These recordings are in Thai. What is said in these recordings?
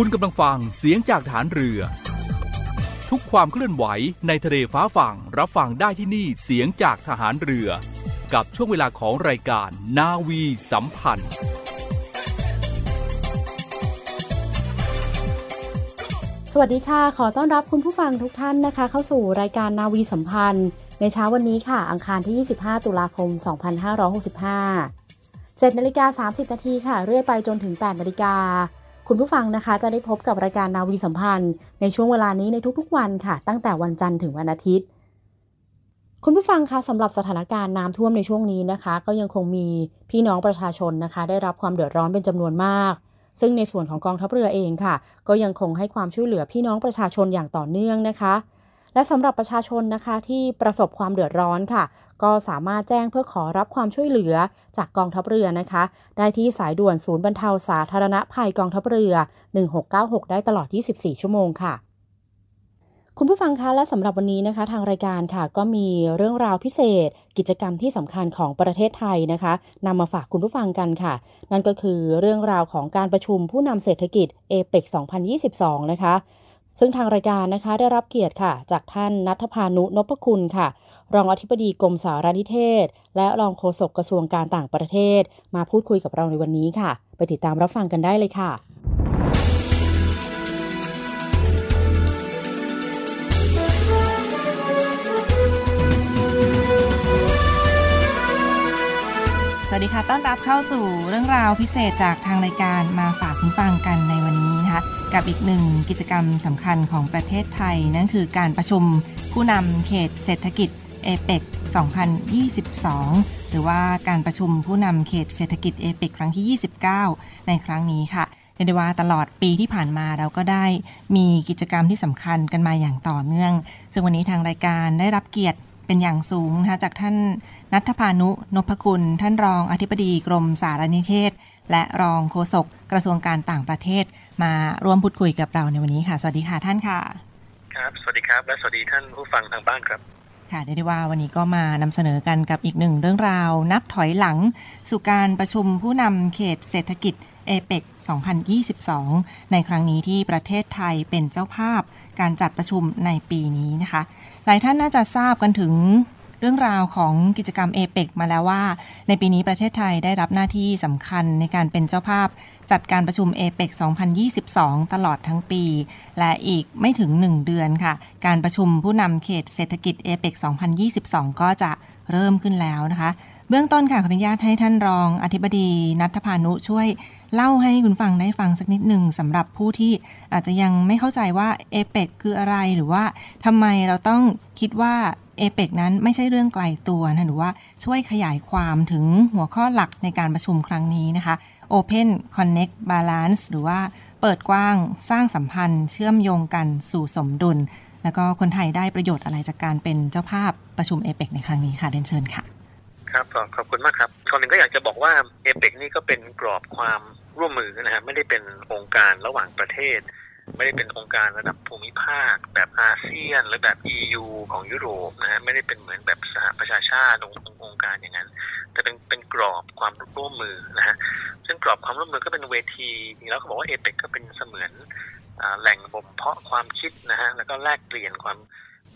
คุณกำลังฟังเสียงจากฐานเรือ ทุกความเคลื่อนไหวในทะเลฟ้าฝั่งรับฟังได้ที่นี่เสียงจากฐานเรือ กับช่วงเวลาของรายการนาวีสัมพันธ์ สวัสดีค่ะ ขอต้อนรับคุณผู้ฟังทุกท่านนะคะ เข้าสู่รายการนาวีสัมพันธ์ ในเช้าวันนี้ค่ะ อังคารที่ 25 ตุลาคม 2565 7นาฬิกา30นาทีค่ะ เรื่อยไปจนถึง 8นาฬิกา คุณผู้ฟังนะคะจะได้พบกับรายการนาวีสัมพันธ์ ในช่วงเวลานี้ในทุกๆวันค่ะ ตั้งแต่วันจันทร์ถึงวันอาทิตย์ คุณผู้ฟังคะสำหรับสถานการณ์น้ำท่วมในช่วงนี้นะคะ ก็ยังคงมีพี่น้องประชาชนนะคะ ได้รับความเดือดร้อนเป็นจำนวนมาก ซึ่งในส่วนของกองทัพเรือเองค่ะ ก็ยังคงให้ความช่วยเหลือพี่น้องประชาชนอย่างต่อเนื่องนะคะ และสำหรับประชาชนนะคะที่ประสบความเดือดร้อนค่ะ ก็สามารถแจ้งเพื่อขอรับความช่วยเหลือจากกองทัพเรือนะคะ ได้ที่สายด่วนศูนย์บรรเทาสาธารณภัยกองทัพเรือ 1696 ได้ตลอด 24 ชั่วโมงค่ะคุณผู้ฟังคะและสำหรับวันนี้นะคะ ทางรายการค่ะ ก็มีเรื่องราวพิเศษ กิจกรรมที่สำคัญของประเทศไทยนะคะนำมาฝากคุณผู้ฟังกันค่ะ นั่นก็คือเรื่องราวของการประชุมผู้นำเศรษฐกิจเอเปก2022 นะคะ ซึ่งทางรายการนะคะได้รับเกียรติค่ะ จากท่านนัทพานุนพคุณค่ะ รองอธิบดีกรมสารนิเทศ และรองโฆษกกระทรวงการต่างประเทศ มาพูดคุยกับเราในวันนี้ค่ะ ไปติดตามรับฟังกันได้เลยค่ะสวัสดีค่ะ ต้อนรับเข้าสู่เรื่องราวพิเศษจากทางรายการมาฝากคุณฟังกันในวันนี้ กับอีกหนึ่งกิจกรรมสำคัญของประเทศไทย นั่นคือการประชุมผู้นำเขตเศรษฐกิจเอเปก2022 หรือว่าการประชุมผู้นำเขตเศรษฐกิจเอเปกครั้งที่ 29 ในครั้งนี้ค่ะเรียกได้ว่าตลอดปีที่ผ่านมาเราก็ได้มีกิจกรรมที่สำคัญกันมาอย่างต่อเนื่อง ซึ่งวันนี้ทางรายการได้รับเกียรติเป็นอย่างสูงนะคะจากท่านนัทพานุนพคุณ ท่านรองอธิบดีกรมสารนิเทศ และรองโฆษกกระทรวงการต่างประเทศ มาร่วมพูดคุยกับเราในวันนี้ค่ะ สวัสดีค่ะท่านค่ะ ครับ สวัสดีครับ และสวัสดีท่านผู้ฟังทางบ้านครับ ค่ะได้ได้ว่าวันนี้ก็มานำเสนอกันกับอีกหนึ่งเรื่องราว นับถอยหลัง สู่การประชุมผู้นำเขตเศรษฐกิจเอเปก2022 ในครั้งนี้ที่ประเทศไทยเป็นเจ้าภาพ การจัดประชุมในปีนี้นะคะ หลายท่านน่าจะทราบกันถึง เรื่องราวของกิจกรรมเอเปกมาแล้วว่า ในปีนี้ประเทศไทยได้รับหน้าที่สำคัญในการเป็นเจ้าภาพ จัดการประชุมเอเปก2022 ตลอดทั้งปี และอีกไม่ถึง 1 เดือนค่ะ การประชุมผู้นำเขตเศรษฐกิจเอเปก2022 ก็จะเริ่มขึ้นแล้วนะคะ เบื้องต้นค่ะขออนุญาตให้ท่านรองอธิบดีนัทพานุช่วยเล่าให้คุณฟังได้ฟังสักนิดหนึ่งสำหรับผู้ที่อาจจะยังไม่เข้าใจว่าเอเปกคืออะไรหรือว่าทำไมเราต้องคิดว่า เอเปกนั้นไม่ใช่เรื่องไกลตัวนะหรือว่าช่วยขยายความถึงหัวข้อหลักในการประชุมครั้งนี้นะคะ Open Connect Balance หรือว่าเปิดกว้างสร้างสัมพันธ์ เชื่อมโยงกันสู่สมดุล แล้วก็คนไทยได้ประโยชน์อะไรจากการเป็นเจ้าภาพประชุมเอเปกในครั้งนี้ค่ะเรียนเชิญค่ะคครับขอบคุณมากครับคนหนึ่งก็อยากจะบอกว่าเอเปกนี่ก็เป็นกรอบความร่วมมือนะฮะไม่ได้เป็นองค์การระหว่างประเทศ ไม่ได้เป็นองค์การระดับภูมิภาค แบบอาเซียนหรือแบบ EU ของยุโรปนะฮะไม่ได้เป็นเหมือนแบบสหประชาชาติองค์องค์การอย่างนั้น แต่เป็นเป็นกรอบความร่วมมือนะฮะซึ่งกรอบความร่วมมือก็เป็นเวทีแล้วเขาบอกว่าเอเปกก็เป็นเสมือนแหล่งบ่มเพาะความคิดนะฮะแล้วก็แลกเปลี่ยนความ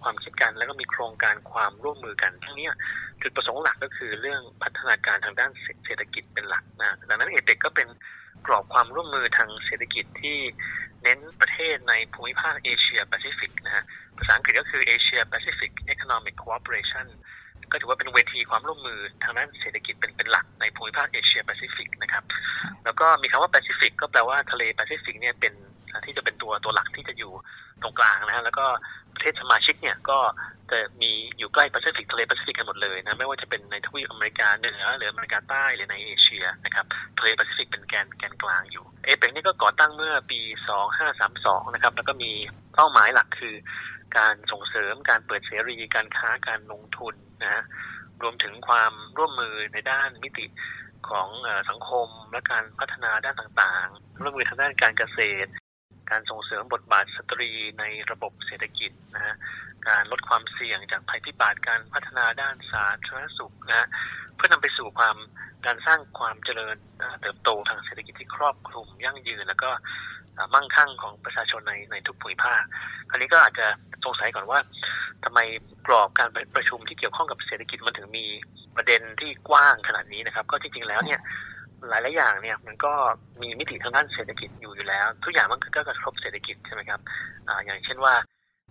ความคิดกัน แล้วก็มีโครงการความร่วมมือกันทั้งนี้จุดประสงค์หลักก็คือเรื่องพัฒนาการทางด้านเศรษฐกิจเป็นหลักนะดังนั้นเอเปกก็เป็น กรอบความร่วมมือทางเศรษฐกิจที่เน้นประเทศในภูมิภาคเอเชียแปซิฟิกนะฮะภาษาอังกฤษก็คือ Asia Pacific Economic Cooperation ก็ถือว่าเป็นเวทีความร่วมมือทางด้านเศรษฐกิจเป็นเป็นหลักในภูมิภาคเอเชียแปซิฟิกนะครับ แล้วก็มีคำว่าแปซิฟิกก็แปลว่าทะเลแปซิฟิกเนี่ยเป็นที่จะเป็นตัวตัวหลักที่จะอยู่ตรงกลางนะฮะแล้วก็ ประเทศสมาชิกเนี่ยก็จะมีอยู่ใกล้แปซิฟิกทะเลแปซิฟิกกันหมดเลยนะไม่ว่าจะเป็นในทวีปอเมริกาเหนือหรืออเมริกาใต้หรือในเอเชียนะครับทะเลแปซิฟิกเป็นแกนแกนกลางอยู่เอเปกนี่ก็ก่อตั้งเมื่อปี 2532 นะครับแล้วก็มีเป้าหมายหลักคือ การส่งเสริมการเปิดเสรีการค้าการลงทุนนะฮะรวมถึงความร่วมมือในด้านมิติของสังคมและการพัฒนาด้านต่างๆร่วมมือทางด้านการเกษตร การส่งเสริมบทบาทสตรีในระบบเศรษฐกิจนะฮะการลดความเสี่ยงจากภัยพิบัติการพัฒนาด้านสาธารณสุขนะฮะเพื่อนำไปสู่ความการสร้างความเจริญเติบโตทางเศรษฐกิจที่ครอบคลุมยั่งยืน แล้วก็มั่งคั่งของประชาชนในในทุกภูมิภาคคราวนี้ก็อาจจะสงสัยก่อนว่าทำไมกรอบการประชุมที่เกี่ยวข้องกับเศรษฐกิจมันถึงมีประเด็นที่กว้างขนาดนี้นะครับ ก็จริงๆแล้วเนี่ย หลายๆอย่างเนี่ยมันก็มีมิติทางด้านเศรษฐกิจอยู่อยู่แล้ว ทุกอย่างมันก็กระทบเศรษฐกิจใช่ไหมครับออย่างเช่นว่า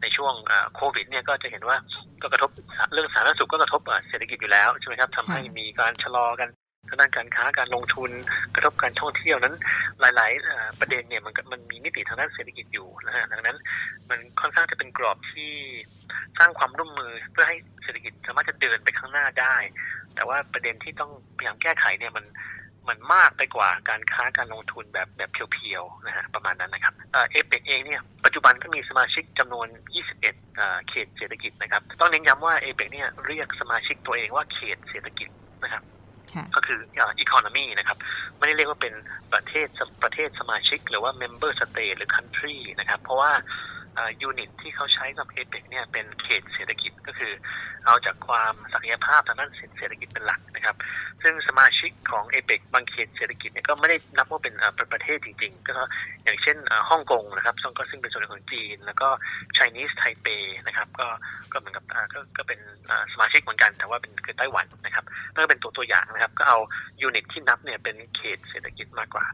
ในช่วงโควิดเนี่ยก็จะเห็นว่าก็กระทบเรื่องสาธารณสุขก็กระทบเศรษฐกิจอยู่แล้วใช่ไหมครับทำให้มีการชะลอกันทางด้านการค้าการลงทุนกระทบการท่องเที่ยวนั้น หลายๆประเด็นเนี่ยมันมันมีมิติทางด้านเศรษฐกิจอยู่นะฮะดังนั้นมันค่อนข้างจะเป็นกรอบที่สร้างความร่วมมือเพื่อให้เศรษฐกิจสามารถจะเดินไปข้างหน้าได้ แต่ว่าประเด็นที่ต้องพยายามแก้ไขเนี่ยมัน มันมากไปกว่าการค้าการลงทุนแบบแบบเพียวๆนะฮะประมาณนั้นนะครับเอเปกเองเนี่ยปัจจุบันก็มีสมาชิกจำนวน 21 เขตเศรษฐกิจนะครับ ต้องเน้นย้ำว่าเอเปกเนี่ยเรียกสมาชิกตัวเองว่าเขตเศรษฐกิจนะครับก็คืออีโคโนมีนะครับ ไม่ได้เรียกว่าเป็นประเทศประเทศสมาชิก หรือว่า member state หรือ country นะครับ เพราะว่า unit ที่เขาใช้กับเอเปกเนี่ยเป็นเขตเศรษฐกิจก็คือ เอาจากความศักยภาพทางด้านเศรษฐกิจเป็นหลักนะครับ ซึ่งสมาชิกของเอเปกบางเขตเศรษฐกิจเนี่ยก็ไม่ได้นับว่าเป็นประเทศจริง ๆ ก็อย่างเช่นฮ่องกงนะครับซึ่งก็ซึ่งเป็นส่วนหนึ่งของจีน แล้วก็ Chinese Taipei นะครับก็ก็เหมือนกับก็ก็เป็นสมาชิกเหมือนกัน แต่ว่าเป็นคือไต้หวันนะครับนั่นก็เป็นตัวตัวอย่างนะครับ ก็เอา unit ที่นับเนี่ยเป็นเขตเศรษฐกิจมากกว่า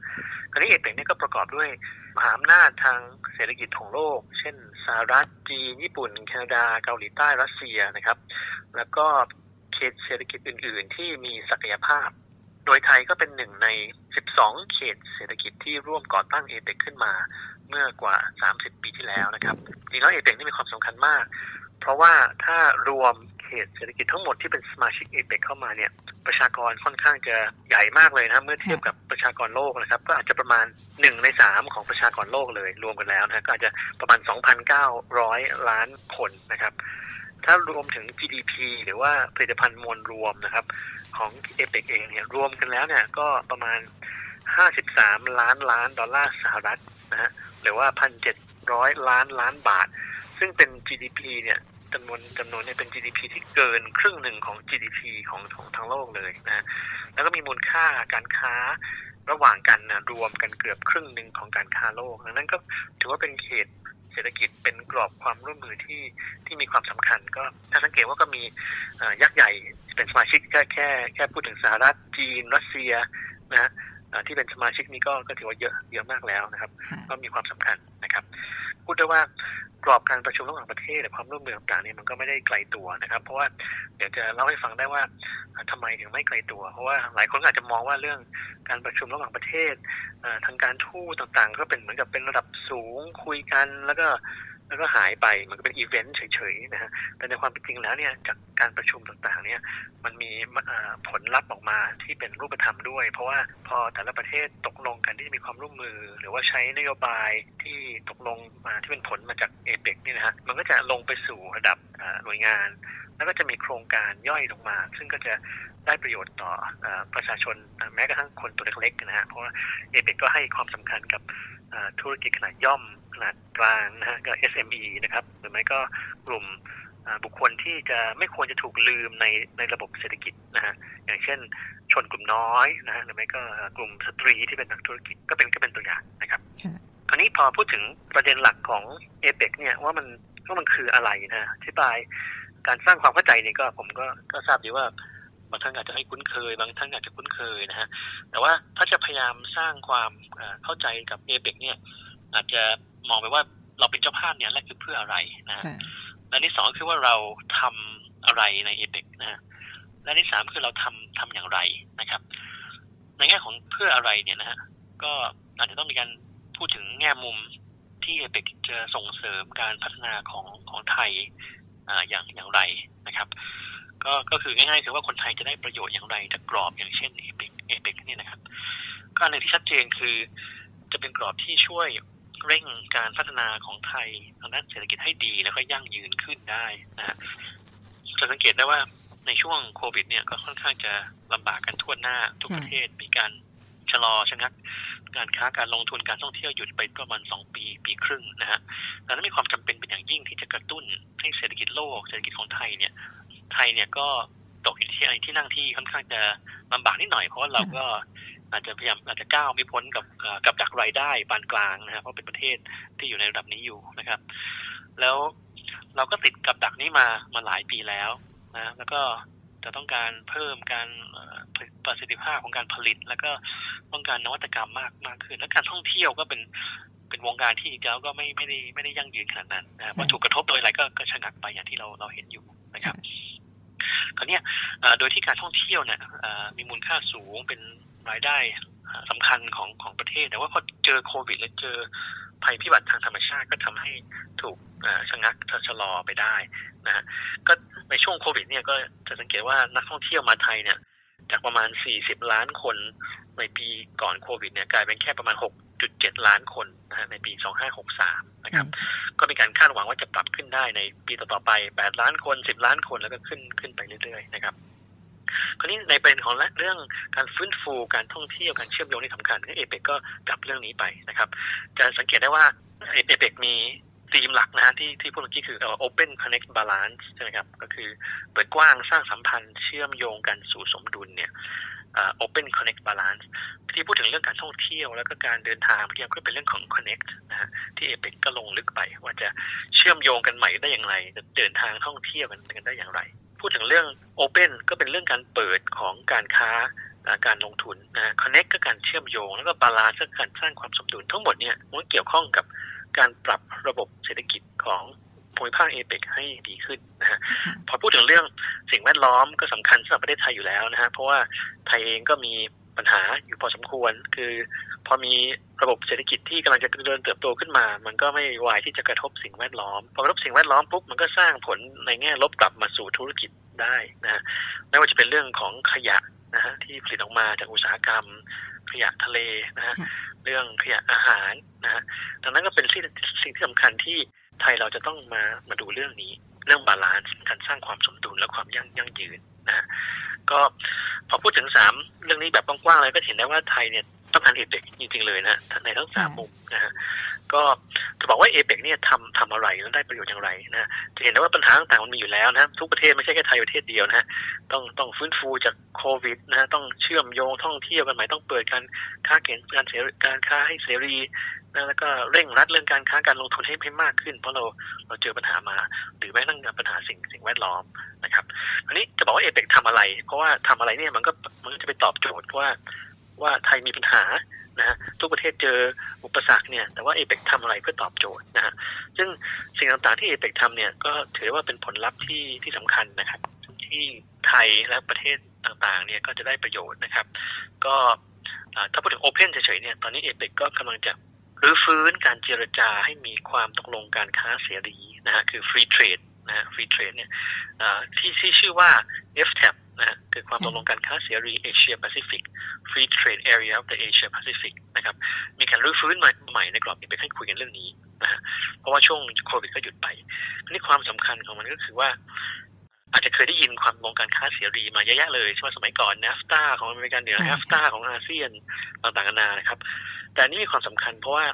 คราวนี้เอเปกเนี่ยก็ประกอบด้วยมหาอำนาจทางเศรษฐกิจของโลก เช่น สหรัฐจีนญี่ปุ่น แคนาดา เกาหลีใต้รัสเซียนะครับ แล้วก็เขตเศรษฐกิจอื่น ๆ ที่มีศักยภาพ โดยไทยก็เป็นหนึ่งใน 12 เขตเศรษฐกิจที่ร่วมก่อตั้งเอเปกขึ้นมาเมื่อกว่า 30 ปีที่แล้วนะครับจริงแล้วเอเปกนี่มีความสำคัญมาก เพราะว่าถ้ารวม เขตเศรษฐกิจทั้งหมดที่เป็นสมาชิกเอเปกเข้ามาเนี่ยประชากรค่อนข้างจะใหญ่มากเลยนะเมื่อเทียบกับประชากรโลกนะครับ ก็อาจจะประมาณหนึ่งในสามของประชากรโลกเลย รวมกันแล้วนะก็อาจจะประมาณ 2,900 ล้านคนนะครับ ถ้ารวมถึง GDP หรือว่าผลิตภัณฑ์มวลรวมนะครับของเอเปกเองเนี่ยรวมกันแล้วเนี่ยก็ประมาณ 53 ล้านล้านดอลลาร์สหรัฐนะฮะหรือว่า 1,700 ล้านล้านบาท ซึ่งเป็น GDP เนี่ย จำนวนจำนวนเนี่ยเป็น GDP ที่เกินครึ่งหนึ่งของ GDP ของของทั้งโลกเลยนะแล้วก็มีมูลค่าการค้าระหว่างกันนะรวมกันเกือบครึ่งหนึ่งของการค้าโลกดังนั้นก็ถือว่าเป็นเขตเศรษฐกิจเป็นกรอบความร่วมมือที่ที่มีความสำคัญ ก็ถ้าสังเกตว่าก็มียักษ์ใหญ่เป็นสมาชิกแค่แค่แค่พูดถึงสหรัฐจีนรัสเซียนะฮะที่เป็นสมาชิกนี้ก็ก็ถือว่าเยอะเยอะมากแล้วนะครับ ก็มีความสำคัญนะครับ พูดได้ว่ากรอบการประชุมระหว่างประเทศความร่วมมือต่างๆนี่มันก็ไม่ได้ไกลตัวนะครับ เพราะว่าเดี๋ยวจะเล่าให้ฟังได้ว่าทำไมถึงไม่ไกลตัว เพราะว่าหลายคนอาจจะมองว่าเรื่องการประชุมระหว่างประเทศทางการทูตต่างๆ ก็เป็นเหมือนกับเป็นระดับสูงคุยกันแล้วก็ แล้วก็หายไปมันก็เป็นอีเวนต์เฉยๆนะฮะแต่ในความเป็นจริงแล้วเนี่ยจากการประชุมต่างๆเนี่ยมันมีผลลัพธ์ออกมาที่เป็นรูปธรรมด้วย เพราะว่าพอแต่ละประเทศตกลงกันที่จะมีความร่วมมือ หรือว่าใช้นโยบายที่ตกลงมาที่เป็นผลมาจากเอเปกนี่นะฮะมันก็จะลงไปสู่ระดับหน่วยงาน แล้วก็จะมีโครงการย่อยลงมา ซึ่งก็จะได้ประโยชน์ต่อประชาชนแม้กระทั่งคนตัวเล็กๆนะฮะเพราะว่าเอเปกก็ให้ความสำคัญกับธุรกิจขนาดย่อม ขนาดกลางนะฮะก็ SME นะครับหรือไม่ก็กลุ่มบุคคลที่จะไม่ควรจะถูกลืมในในระบบเศรษฐกิจนะฮะอย่างเช่น ชนกลุ่มน้อยนะหรือไม่ก็กลุ่มสตรีที่เป็นนักธุรกิจก็เป็นก็เป็นตัวอย่างนะครับคราวนี้พอพูดถึงประเด็นหลักของเอเปกเนี่ยว่ามันว่ามันคืออะไรนะอธิบายการสร้างความเข้าใจนี่ก็ผมก็ก็ทราบดีว่าบางท่านอาจจะไม่คุ้นเคย บางท่านอาจจะคุ้นเคยนะฮะแต่ว่าถ้าจะพยายามสร้างความเข้าใจกับเอเปกเนี่ยอาจจะ มองไปว่าเราเป็นเจ้าภาพเนี่ยแรกคือเพื่ออะไรนะและที่สองคือว่าเราทำอะไรในเอเปกนะและที่สามคือเราทำทำอย่างไรนะครับ ในแง่ของเพื่ออะไรเนี่ยนะฮะก็อาจจะต้องมีการพูดถึงแง่มุมที่เอเปกจะส่งเสริมการพัฒนาของของไทยอ่าอย่างอย่างไรนะครับ ก็ก็คือง่ายๆคือว่าคนไทยจะได้ประโยชน์อย่างไรจากกรอบอย่างเช่นเอเปกเอเปกเนี่ยนะครับ ก็อันหนึ่งที่ชัดเจนคือจะเป็นกรอบที่ช่วย เร่งการพัฒนาของไทยทางด้านเศรษฐกิจให้ดีแล้วก็ยั่งยืนขึ้นได้นะจะสังเกตได้ว่าในช่วงโควิด เนี่ยก็ค่อนข้างจะลำบากกันทั่วหน้าทุกประเทศมีการชะลอชะงักการค้าการลงทุนการท่องเที่ยวหยุดไปประมาณสองปีปีครึ่งนะฮะดังนั้นมีความจำเป็นเป็นอย่างยิ่งที่จะกระตุ้นให้เศรษฐกิจโลกเศรษฐกิจของไทยเนี่ย ไทยเนี่ยก็ตกอยู่ที่อะไรที่นั่งที่ค่อนข้างจะลำบากนิดหน่อยเพราะว่าเราก็ อาจจะพยายามอาจจะก้าวไม่พ้นกับกับดักรายได้ปานกลางนะครับเพราะเป็นประเทศที่อยู่ในระดับนี้อยู่นะครับ แล้วเราก็ติดกับดักนี้มามาหลายปีแล้วนะแล้วก็จะต้องการเพิ่มการประสิทธิภาพของการผลิต แล้วก็ต้องการนวัตกรรมมากมากขึ้น และการท่องเที่ยวก็เป็นเป็นวงการที่แล้วก็ไม่ไม่ได้ไม่ได้ยั่งยืนขนาดนั้นนะว่าถูกกระทบโดยอะไรก็ก็ชะงักไปอย่างที่เราเราเห็นอยู่นะครับคราวนี้โดยที่การท่องเที่ยวเนี่ยมีมูลค่าสูงเป็น รายได้สำคัญของของประเทศ แต่ว่าพอเจอโควิด และเจอภัยพิบัติทางธรรมชาติก็ทำให้ถูกชะงักชะลอไปได้นะฮะก็ในช่วงโควิดเนี่ยก็จะสังเกตว่านักท่องเที่ยวมาไทยเนี่ยจากประมาณ 40 ล้านคนในปีก่อนโควิดเนี่ยกลายเป็นแค่ประมาณ 6.7 ล้านคนนะฮะในปี 2563 นะครับ ก็มีการคาดหวังว่าจะปรับขึ้นได้ในปีต่อๆไป 8 ล้านคน 10 ล้านคนแล้วก็ขึ้นขึ้นไปเรื่อยๆ นะครับ คราวนี้ในประเด็นของเรื่องการฟื้นฟูการท่องเที่ยวการเชื่อมโยงที่สำคัญเอเปกก็จับเรื่องนี้ไปนะครับ จะสังเกตได้ว่าเอเปกมีธีมหลักนะฮะที่ที่พูดเมื่อกี้คือ open connect balance ใช่ไหมครับก็คือเปิดกว้างสร้างสัมพันธ์เชื่อมโยงกันสู่สมดุลเนี่ย open connect balance ที่พูดถึงเรื่องการท่องเที่ยวแล้วก็การเดินทางพยายามก็เป็นเรื่องของ connect นะฮะที่เอเปกก็ลงลึกไป ว่าจะเชื่อมโยงกันใหม่ได้อย่างไรจะเดินทางท่องเที่ยวกันกันได้อย่างไร พูดถึงเรื่อง open ก็เป็นเรื่องการเปิดของการค้าการลงทุนนะ connect ก็การเชื่อมโยง แล้วก็ balance ก็การสร้างความสมดุลทั้งหมดเนี่ยมันเกี่ยวข้องกับการปรับระบบเศรษฐกิจของภูมิภาคเอเปกให้ดีขึ้นนะฮะพอพูดถึงเรื่องสิ่งแวดล้อมก็สำคัญสำหรับประเทศไทยอยู่แล้วนะฮะเพราะว่าไทยเองก็มีปัญหาอยู่พอสมควร คือ พอมีระบบเศรษฐกิจที่กำลังจะเดินเติบโตขึ้นมา มันก็ไม่วายที่จะกระทบสิ่งแวดล้อม พอกระทบสิ่งแวดล้อมปุ๊บมันก็สร้างผลในแง่ลบกลับมาสู่ธุรกิจได้นะฮะไม่ว่าจะเป็นเรื่องของขยะนะฮะที่ผลิตออกมาจากอุตสาหกรรม ขยะทะเลนะฮะเรื่องขยะอาหารนะฮะดังนั้นก็เป็นสิ่งสิ่งที่สำคัญที่ไทยเราจะต้องมามาดูเรื่องนี้ เรื่อง balance การสร้างความสมดุลและความยั่งยั่งยืนนะก็พอพูดถึงสามเรื่องนี้แบบกว้างๆเลยก็เห็นได้ว่าไทยเนี่ย ต้องการเอเปกจริงๆเลยนะในทั้งสามมุมนะฮะก็จะบอกว่าเอเปกเนี่ยทำทำอะไรแล้วได้ประโยชน์อย่างไรนะจะเห็นได้ว่าปัญหาต่างๆมันมีอยู่แล้วนะทุกประเทศไม่ใช่แค่ไทยประเทศเดียวนะต้องต้องฟื้นฟูจากโควิดนะต้องเชื่อมโยงท่องเที่ยวกันใหม่ต้องเปิดการค้าเก่งการเสรีการค้าให้เสรีนะแล้วก็เร่งรัดเรื่องการค้าการลงทุนให้ให้มากขึ้น เพราะเราเราเจอปัญหามา หรือแม้กระทั่งปัญหาสิ่งสิ่งแวดล้อมนะครับอันนี้จะบอกว่าเอเปกทำอะไร เพราะว่าทำอะไรเนี่ยมันก็มันจะไปตอบโจทย์ว่า ว่าไทยมีปัญหานะฮะทุกประเทศเจออุปสรรคเนี่ยแต่ว่าเอเปกทำอะไรเพื่อตอบโจทย์นะฮะซึ่งสิ่งต่างๆที่เอเปกทำเนี่ยก็ถือว่าเป็นผลลัพธ์ที่ที่สำคัญนะครับ ที่ไทยและประเทศต่างๆเนี่ยก็จะได้ประโยชน์นะครับ ก็ถ้าพูดถึงโอเพนเฉยๆเนี่ยตอนนี้เอเปกก็กำลังจะรื้อฟื้นการเจรจาให้มีความตกลงการค้าเสรีนะฮะคือ free trade นะฮะ free trade เนี่ยที่ที่ชื่อว่า FTAAP นะฮะคือความตกลงการค้าเสรีเอเชียแปซิฟิก Free Trade Area of the Asia Pacific นะครับมีการรื้อฟื้นใหม่ในกรอบนี้ไปให้คุยกันเรื่องนี้นะฮะเพราะว่าช่วงโควิดก็หยุดไปนี่ความสำคัญของมันก็คือว่า อาจจะเคยได้ยินความตกลงการค้าเสรีมาเยอะแยะเลยใช่ไหมสมัยก่อนน a ฟตาของอเมริกันเหนือใช่น a ฟตาของอาเซียนต่างๆนานานะครับ แต่อันนี่มีความสำคัญเพราะว่า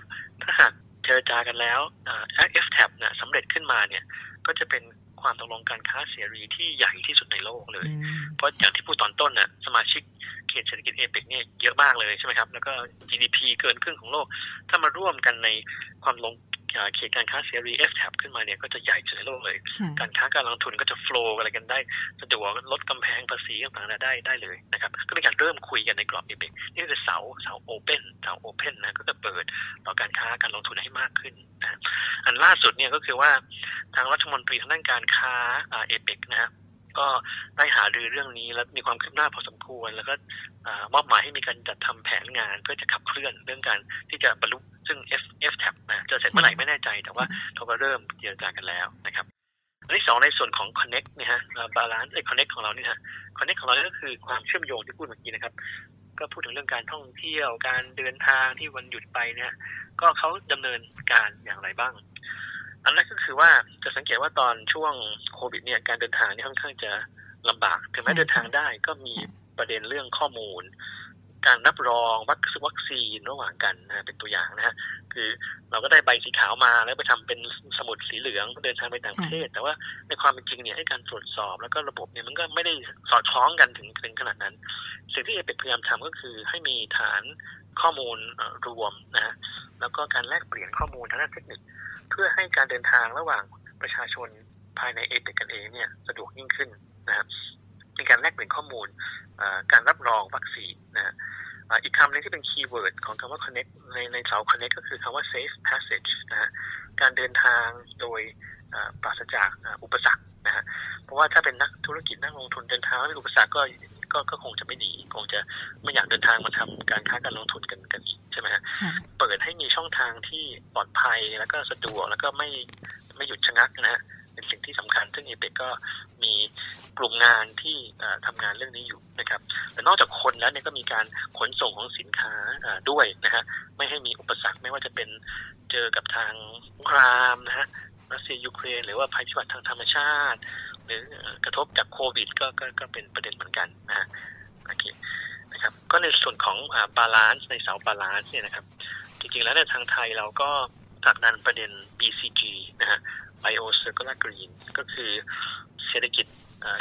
ถ้าหากเจรจากันแล้วอ่า FTAP นะสำเร็จขึ้นมาเนี่ยก็จะเป็น ความตกลงการค้าเสรีที่ใหญ่ที่สุดในโลกเลยอืมเพราะอย่างที่พูดตอนต้นน่ะสมาชิกเขตเศรษฐกิจเอเปกเนี่ยเยอะมากเลยใช่ไหมครับ แล้วก็ GDP เกินครึ่งของโลก ถ้ามาร่วมกันในความลงอ่า เขตการค้าเสรี FTAP ขึ้นมาเนี่ยก็จะใหญ่ที่สุดในโลกเลยค่ะการค้าการลงทุนก็จะโฟล์อะไรกันได้สะดวกลดกำแพงภาษีต่างๆได้ได้เลยนะครับก็เป็นการเริ่มคุยกันในกรอบเอเปกนี่คือเสาเสาโอเปนเสาโอเพนนะก็จะเปิดต่อการค้าการลงทุนให้มากขึ้นนะอันล่าสุดเนี่ยก็คือว่าทางรัฐมนตรีทางด้านการค้าเอเปกนะฮะ ก็ได้หารือเรื่องนี้แล้วมีความคืบหน้าพอสมควร แล้วก็อ่ามอบหมายให้มีการจัดทำแผนงาน เพื่อจะขับเคลื่อนเรื่องการที่จะบรรลุซึ่ง F F tab นะจะเสร็จเมื่อไหร่ไม่แน่ใจ แต่ว่าเขาก็เริ่มเจรจากันแล้วนะครับอันที่สองในส่วนของ connect เนี่ยฮะบาลานซ์ไอ้ connect ของเรานี่ฮะ connect ของเรานี่ก็คือความเชื่อมโยงที่พูดเมื่อกี้นะครับ ก็พูดถึงเรื่องการท่องเที่ยวการเดินทางที่วันหยุดไปเนี่ยก็เขาดำเนินการอย่างไรบ้าง อันแรกก็คือว่าจะสังเกตว่าตอนช่วงโควิดเนี่ยการเดินทางนี่ค่อนข้างจะลำบาก ถึงแม้ใช่เดินทางได้ก็มีประเด็นเรื่องข้อมูล การรับรองวัควัคซีนระหว่างกันนะฮะเป็นตัวอย่างนะฮะคือเราก็ได้ใบสีขาวมาแล้วไปทำเป็นสมุดสีเหลืองเดินทางไปต่างประเทศ แต่ว่าในความเป็นจริงเนี่ยให้การตรวจสอบแล้วก็ระบบเนี่ยมันก็ไม่ได้สอดคล้องกันถึงถึงขนาดนั้น สิ่งที่เอเปกพยายามทำก็คือให้มีฐานข้อมูลเอ่อรวมนะฮะแล้วก็การแลกเปลี่ยนข้อมูลทางด้านเทคนิค เพื่อให้การเดินทางระหว่างประชาชนภายในเอเปกกันเองเนี่ยสะดวกยิ่งขึ้นนะครับ มีการแลกเปลี่ยนข้อมูลเอ่อการรับรองวัคซีนนะฮะอ่าอีกคำหนึงที่เป็น keyword ของคำว่า connect ในในเสา connect ก็คือคำว่า safe passage นะฮะการเดินทางโดยอ่าปราศจากอ่าอุปสรรคนะฮะเพราะว่าถ้าเป็นนักธุรกิจนักลงทุนเดินทางแล้วมีอุปสรรคก็ก็ก็คงจะไม่ดีคงจะไม่อยากเดินทางมาทำการค้าการลงทุนกันกันอีกใช่ไหมฮะค่ะเปิดให้มีช่องทางที่ปลอดภัยแล้วก็สะดวกแล้วก็ไม่ไม่หยุดชะงักนะฮะ เป็นสิ่งที่สำคัญ ซึ่งเอเปกก็มีกลุ่มงานที่เอ่อทำงานเรื่องนี้อยู่นะครับแต่นอกจากคนแล้วเนี่ยก็มีการขนส่งของสินค้าด้วยนะฮะไม่ให้มีอุปสรรคไม่ว่าจะเป็นเจอกับทางสงครามนะฮะรัสเซียยูเครนหรือว่าภัยพิบัติทางธรรมชาติ หรือกระทบจากโควิดก็ก็ก็เป็นประเด็นเหมือนกันนะฮะโอเคนะครับก็ในส่วนของ balance ในเสา balance เนี่ยนะครับจริงๆแล้วในทางไทยเราก็ผลักดันประเด็น BCG นะฮะ Bio Circular Green ก็คือเศรษฐกิจ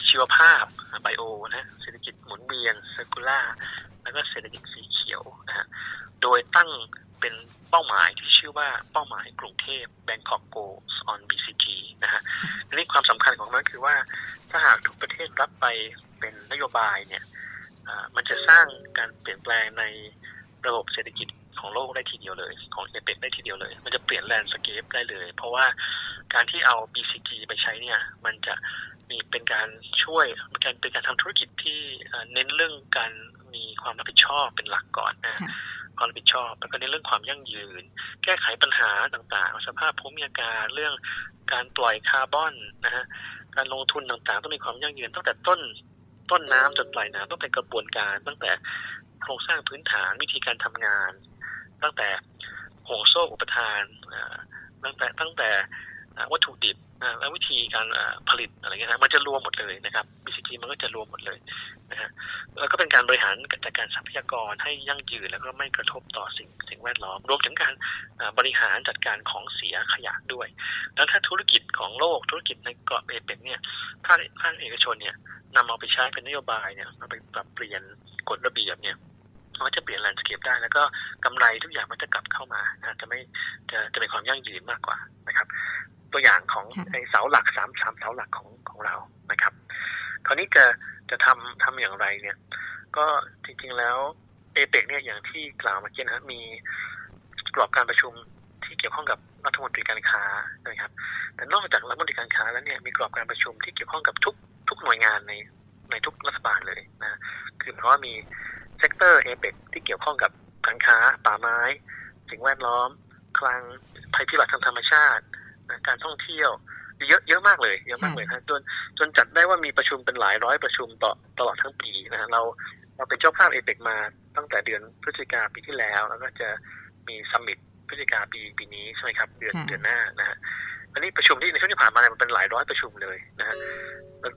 ชีวภาพ bio นะฮะเศรษฐกิจหมุนเวียน circular แล้วก็เศรษฐกิจสีเขียวนะฮะโดยตั้งเป็นเป้าหมายที่ชื่อว่าเป้าหมายกรุงเทพ Bangkok Goals on BCG นะฮะทีนี้ความสำคัญของมันคือว่าถ้าหากทุกประเทศรับไปเป็นนโยบายเนี่ยมันจะสร้างการเปลี่ยนแปลงในระบบเศรษฐกิจ ของโลกได้ทีเดียวเลย ของเอเปกได้ทีเดียวเลย มันจะเปลี่ยนแลนด์สเคปได้เลย เพราะว่าการที่เอา BCG ไปใช้เนี่ย มันจะมีเป็นการช่วยเป็นการเป็นการทำธุรกิจที่เอ่อเน้นเรื่องการมีความรับผิดชอบเป็นหลักก่อนนะค่ะความรับผิดชอบแล้วก็ในเรื่องความยั่งยืน แก้ไขปัญหาต่างๆ สภาพภูมิอากาศเรื่องการปล่อยคาร์บอนนะฮะการลงทุนต่างๆ ต้องมีความยั่งยืนตั้งแต่ต้นต้นน้ำจนปลายน้ำต้องเป็นกระบวนการตั้งแต่โครงสร้างพื้นฐานวิธีการทำงาน ตั้งแต่ห่วงโซ่อุปทานตั้งแต่ตั้งแต่วัตถุดิบและวิธีการผลิตอะไรเงี้ยนะมันจะรวมหมดเลยนะครับ BCG มันก็จะรวมหมดเลยนะฮะแล้วก็เป็นการบริหารจัดการทรัพยากรให้ยั่งยืนแล้วก็ไม่กระทบต่อสิ่งสิ่งแวดล้อม รวมถึงการบริหารจัดการของเสียขยะด้วยแล้วถ้าธุรกิจของโลกธุรกิจในกรอบเอเปกเนี่ยภาคภาคเอกชนเนี่ยนำเอาไปใช้เป็นนโยบายเนี่ยเอาไปปรับเปลี่ยนกฎระเบียบเนี่ย มันก็จะเปลี่ยน landscape ได้ แล้วก็กำไรทุกอย่างมันจะกลับเข้ามานะจะไม่จะจะเป็นความยั่งยืนมากกว่านะครับ ตัวอย่างของค่ะในเสาหลักสามสามเสาหลักของของเรานะครับ คราวนี้จะจะทำทำอย่างไรเนี่ย ก็จริงๆแล้วเอเปกเนี่ยอย่างที่กล่าวเมื่อกี้นะฮะมีกรอบการประชุมที่เกี่ยวข้องกับรัฐมนตรีการค้านะครับ แต่นอกจากรัฐมนตรีการค้าแล้วเนี่ยมีกรอบการประชุมที่เกี่ยวข้องกับทุกทุกหน่วยงานในในทุกรัฐบาลเลยนะ คือเพราะว่ามี sector เอเปกที่เกี่ยวข้องกับการค้า ป่าไม้ สิ่งแวดล้อม คลังภัยพิบัติทางธรรมชาตินะการท่องเที่ยว เยอะเยอะมากเลยเยอะมากเลยนะจนจนจัดได้ว่ามีประชุมเป็นหลายร้อยประชุมต่อตลอดทั้งปีนะฮะเราเราเป็นเจ้าภาพเอเปกมาตั้งแต่เดือนพฤศจิกาปีที่แล้ว แล้วก็จะมี summit พฤศจิกาปีปีนี้ใช่ไหมครับ เดือนค่ะเดือนหน้านะฮะอันนี้ประชุมที่ในช่วงที่ผ่านมามันเป็นหลายร้อยประชุมเลยนะฮะ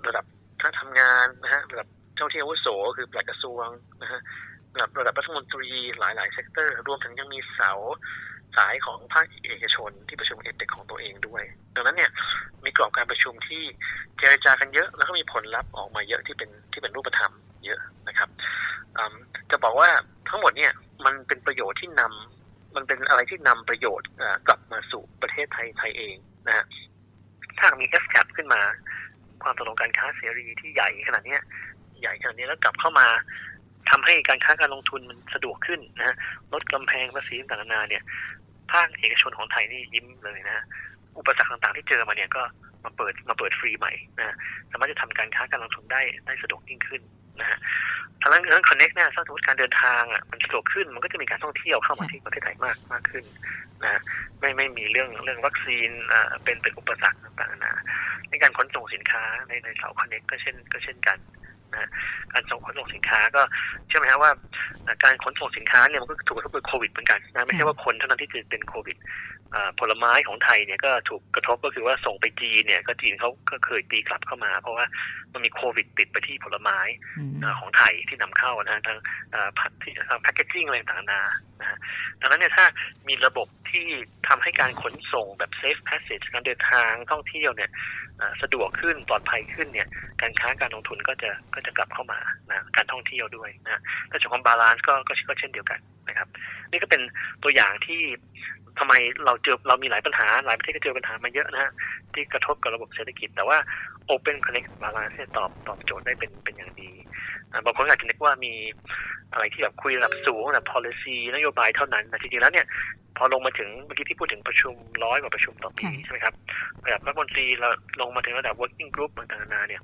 ระดับคณะทำงานนะฮะระดับเจ้าหน้าที่อาวุโสคือปลัดกระทรวงนะฮะระดับระดับรัฐมนตรีหลายหลาย sector รวมถึงยังมีเสาสายของภาคเอกชนที่ประชุมเอเปกของตัวเองด้วย ดังนั้นเนี่ยมีกรอบการประชุมที่เจรจากันเยอะ แล้วก็มีผลลัพธ์ออกมาเยอะที่เป็นที่เป็นรูปธรรมเยอะนะครับจะบอกว่าทั้งหมดเนี่ยมันเป็นประโยชน์ที่นำมันเป็นอะไรที่นำประโยชน์กลับมาสู่ประเทศไทยไทยเองนะฮะถ้ามี f c a p ขึ้นมา ความตกลงการค้าเสรีที่ใหญ่ขนาดนี้ ใหญ่ขนาดนี้แล้วกลับเข้ามาทำให้การค้าการลงทุนมันสะดวกขึ้นนะฮะลดกำแพงภาษีต่างๆนานาเนี่ยภาคเอกชนของไทยนี่ยิ้มเลยนะอุปสรรคต่างๆที่เจอมาเนี่ยก็มาเปิดมาเปิดฟรีใหม่นะสามารถจะทำการค้าการลงทุนได้ได้สะดวกยิ่งขึ้นนะฮะทางด้านเรื่องคอนเน็กเนี่ยถ้าสมมติการเดินทางอะมันสะดวกขึ้น มันก็จะมีการท่องเที่ยวเข้ามาที่ประเทศไทยมากมากขึ้นนะไม่ไม่มีเรื่องเรื่องวัคซีนอ่าเป็นเป็นอุปสรรคต่างๆนะในการขนส่งสินค้าในในเสาคอนเน็กก็เช่นก็เช่นกัน นะการส่งขนส่งสินค้าก็เชื่อไหมครับว่าการขนส่งสินค้าเนี่ยมันก็ถูกกระทบด้วยโควิดเหมือนกันนะไม่ใช่ว่าคนเท่านั้นที่จะเป็นโควิดผลไม้ของไทยเนี่ยก็ถูกกระทบก็คือว่าส่งไปจีนเนี่ยก็จีนเขาก็เคยตีกลับเข้ามา เพราะว่ามันมีโควิดติดไปที่ผลไม้ของไทยที่นำเข้านะทางผักที่ packaging อะไรต่างๆนะดังนั้นเนี่ยถ้ามีระบบที่ทำให้การขนส่งแบบ safe passage การเดินทางท่องเที่ยวเนี่ยสะดวกขึ้นปลอดภัยขึ้นเนี่ยการค้าการลงทุนก็จะก็จะกลับเข้ามานะการท่องเที่ยวด้วยนะถ้าจากความ balance ก็ก็เช่นเดียวกันนะครับ นี่ก็เป็นตัวอย่างที่ทำไมเราเจอเรามีหลายปัญหา หลายประเทศก็เจอปัญหามาเยอะนะฮะที่กระทบกับระบบเศรษฐกิจ แต่ว่า Open Connect Balance ตอบตอบโจทย์ได้เป็นเป็นอย่างดี บางคนอาจจะนึกว่ามีอะไรที่แบบคุยระดับสูงแบบ policy นโยบายเท่านั้นแต่จริงๆแล้วเนี่ยพอลงมาถึงเมื่อกี้ที่พูดถึงประชุมร้อยกว่าประชุมต่อปีใช่ไหมครับระดับรัฐมนตรีเราลงมาถึงระดับ working group ต่างๆนานาเนี่ย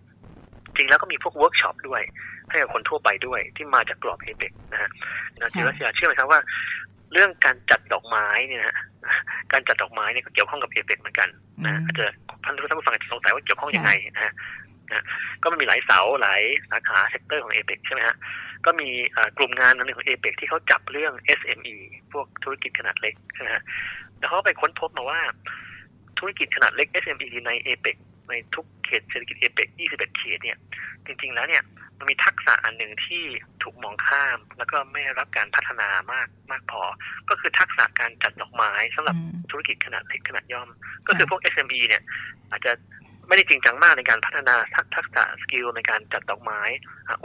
จริงแล้วก็มีพวกเวิร์กช็อปด้วย ให้กับคนทั่วไปด้วยที่มาจากกรอบเอเปกนะฮะนะจิรัชยาเชื่อไหมครับว่า เรื่องการจัดดอกไม้เนี่ยนะการจัดดอกไม้เนี่ยก็เกี่ยวข้องกับเอเปกเหมือนกันนะอาจจะท่านผู้ฟังอาจจะสงสัยว่าเกี่ยวข้องยังไงนะฮะ นะก็มันมีหลายเสาหลายสาขา sector ของเอเปกใช่ไหมฮะก็มีกลุ่มงานนึงของเอเปกที่เขาจับเรื่อง SME พวกธุรกิจขนาดเล็กใช่ไหมฮะแล้วเขาไปค้นพบมาว่าธุรกิจขนาดเล็ก SME ในเอเปกในทุกเขตเศรษฐกิจเอเปก21 เขตเนี่ย จริง ๆ แล้วเนี่ยมันมีทักษะอันหนึ่งที่ถูกมองข้าม แล้วก็ไม่รับการพัฒนามากมากพอ ก็คือทักษะการจัดดอกไม้สำหรับธุรกิจขนาดเล็กขนาดย่อม ก็คือพวก SME เนี่ยอาจจะ ไม่ได้จริงจังมากในการพัฒนาทักษะ skill ในการจัดดอกไม้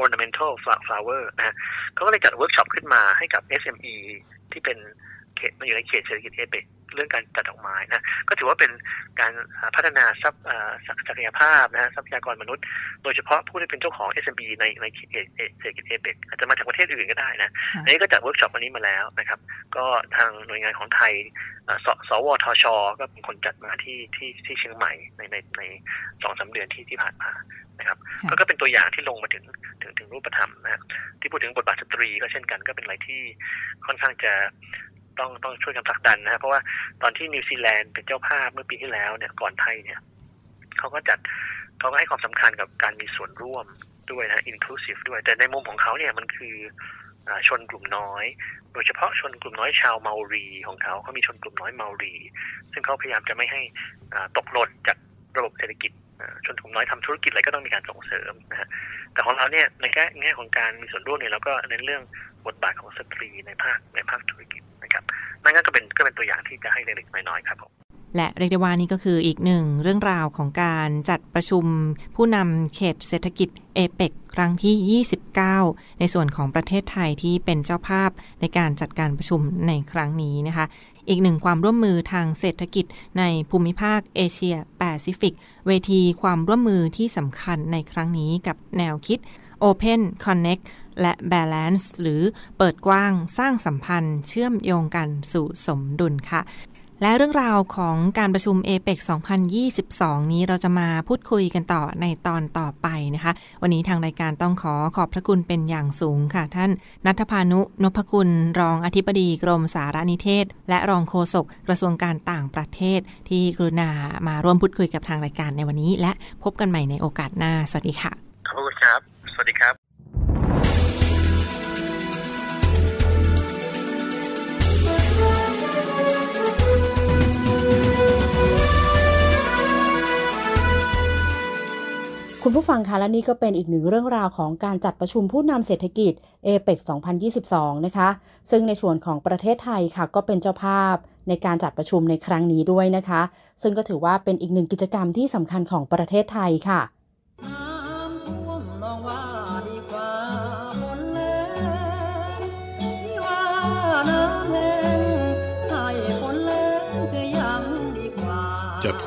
ornamental flower นะเขาก็เลยจัดเวิร์กช็อปขึ้นมาให้กับ SME ที่เป็นเขตมาอยู่ในเขตเศรษฐกิจเอเปก เรื่องการจัดดอกไม้นะก็ถือว่าเป็นการพัฒนาทรัพย์ศักยภาพนะทรัพยากรมนุษย์ โดยเฉพาะผู้ที่เป็นเจ้าของ SME ในในเศรษฐกิจเอเปกอาจจะมาจากประเทศอื่นก็ได้นะอันนี้ก็จัดเวิร์กช็อปวันนี้มาแล้วนะครับ ก็ทางหน่วยงานของไทยสสวทช ก็เป็นคนจัดมาที่ที่ที่เชียงใหม่ในในในสองสาเดือนที่ที่ผ่านมานะครับก็เป็นตัวอย่างที่ลงมาถึงถึงถึงรูปธรรมนะที่พูดถึงบทบาทสตรีก็เช่นกันก็เป็นอะไรที่ค่อนข้างจะ ต้องต้องช่วยกันผลักดันนะเพราะว่าตอนที่นิวซีแลนด์เป็นเจ้าภาพเมื่อปีที่แล้วเนี่ยก่อนไทยเนี่ยเขาก็จัดเขาก็ให้ความสำคัญกับการมีส่วนร่วมด้วยนะ inclusive ด้วย แต่ในมุมของเขาเนี่ยมันคือชนกลุ่มน้อย โดยเฉพาะชนกลุ่มน้อยชาวเมารีของเขาเขามีชนกลุ่มน้อยเมารี ซึ่งเขาพยายามจะไม่ให้ตกหล่นจากระบบเศรษฐกิจชนกลุ่มน้อยทำธุรกิจอะไรก็ต้องมีการส่งเสริมนะฮะแต่ของเราเนี่ยในแง่แง่ของการมีส่วนร่วมเนี่ยเราก็เน้นเรื่องบทบาทของสตรีในภาคในภาคธุรกิจ นะครับนั่นก็เป็นก็เป็นตัวอย่างที่จะให้เล็กๆน้อยๆครับผมและเรียกได้ว่านี่ก็คืออีกหนึ่งเรื่องราวของการจัดประชุมผู้นำเขตเศรษฐกิจเอเปกครั้งที่ 29 ในส่วนของประเทศไทยที่เป็นเจ้าภาพในการจัดการประชุมในครั้งนี้นะคะ อีกหนึ่งความร่วมมือทางเศรษฐกิจในภูมิภาคเอเชียแปซิฟิก เวทีความร่วมมือที่สำคัญในครั้งนี้กับแนวคิด Open Connect และ Balance หรือเปิดกว้างสร้างสัมพันธ์ เชื่อมโยงกันสู่สมดุลค่ะ และเรื่องราวของการประชุมเอเปก2022 นี้เราจะมาพูดคุยกันต่อในตอนต่อไปนะคะ วันนี้ทางรายการต้องขอขอบพระคุณเป็นอย่างสูงค่ะ ท่านนัทพานุนพคุณ รองอธิบดีกรมสารนิเทศ และรองโฆษกกระทรวงการต่างประเทศ ที่กรุณามาร่วมพูดคุยกับทางรายการในวันนี้ และพบกันใหม่ในโอกาสหน้า สวัสดีค่ะขอบคุณครับ สวัสดีครับ คุณผู้ฟังคะและนี่ก็เป็นอีกหนึ่งเรื่องราวของการจัดประชุมผู้นำเศรษฐกิจเอเปก2022 นะคะ ซึ่งในส่วนของประเทศไทยค่ะก็เป็นเจ้าภาพในการจัดประชุมในครั้งนี้ด้วยนะคะ ซึ่งก็ถือว่าเป็นอีกหนึ่งกิจกรรมที่สำคัญของประเทศไทยค่ะ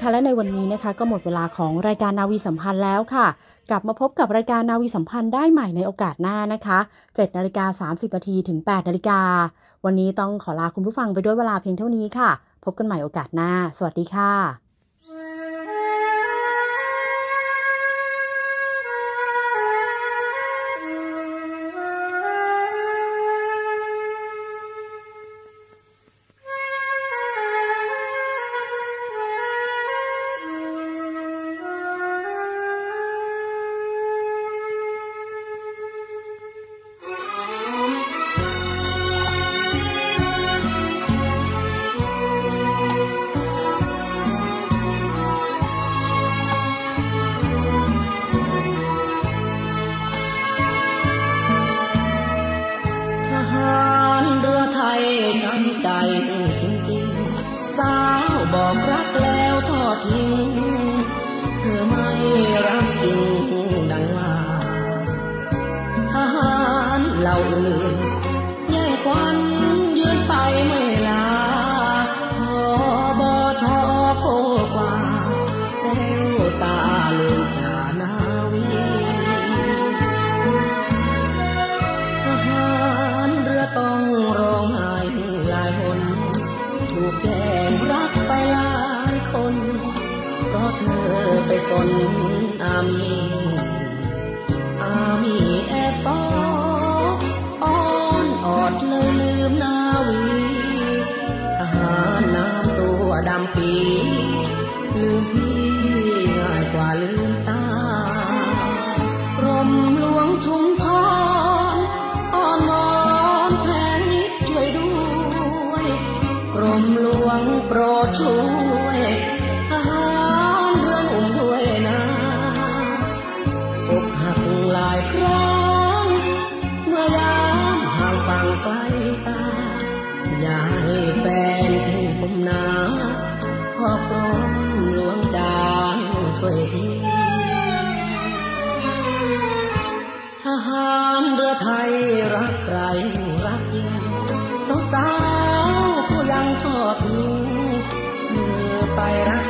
คะและในวันนี้นะคะก็หมดเวลาของรายการนาวีสัมพันธ์แล้วค่ะ กลับมาพบกับรายการนาวีสัมพันธ์ได้ใหม่ในโอกาสหน้านะคะ7นาฬิกา30นาทีถึง8นาฬิกาวันนี้ต้องขอลาคุณผู้ฟังไปด้วยเวลาเพียงเท่านี้ค่ะ พบกันใหม่โอกาสหน้า สวัสดีค่ะา ขอพรมหลวงจางช่วยทีทหารเรือไทยรักใครรักยิ่งสาวสาวผู้ยังทอดทิ้งเธอไปรัก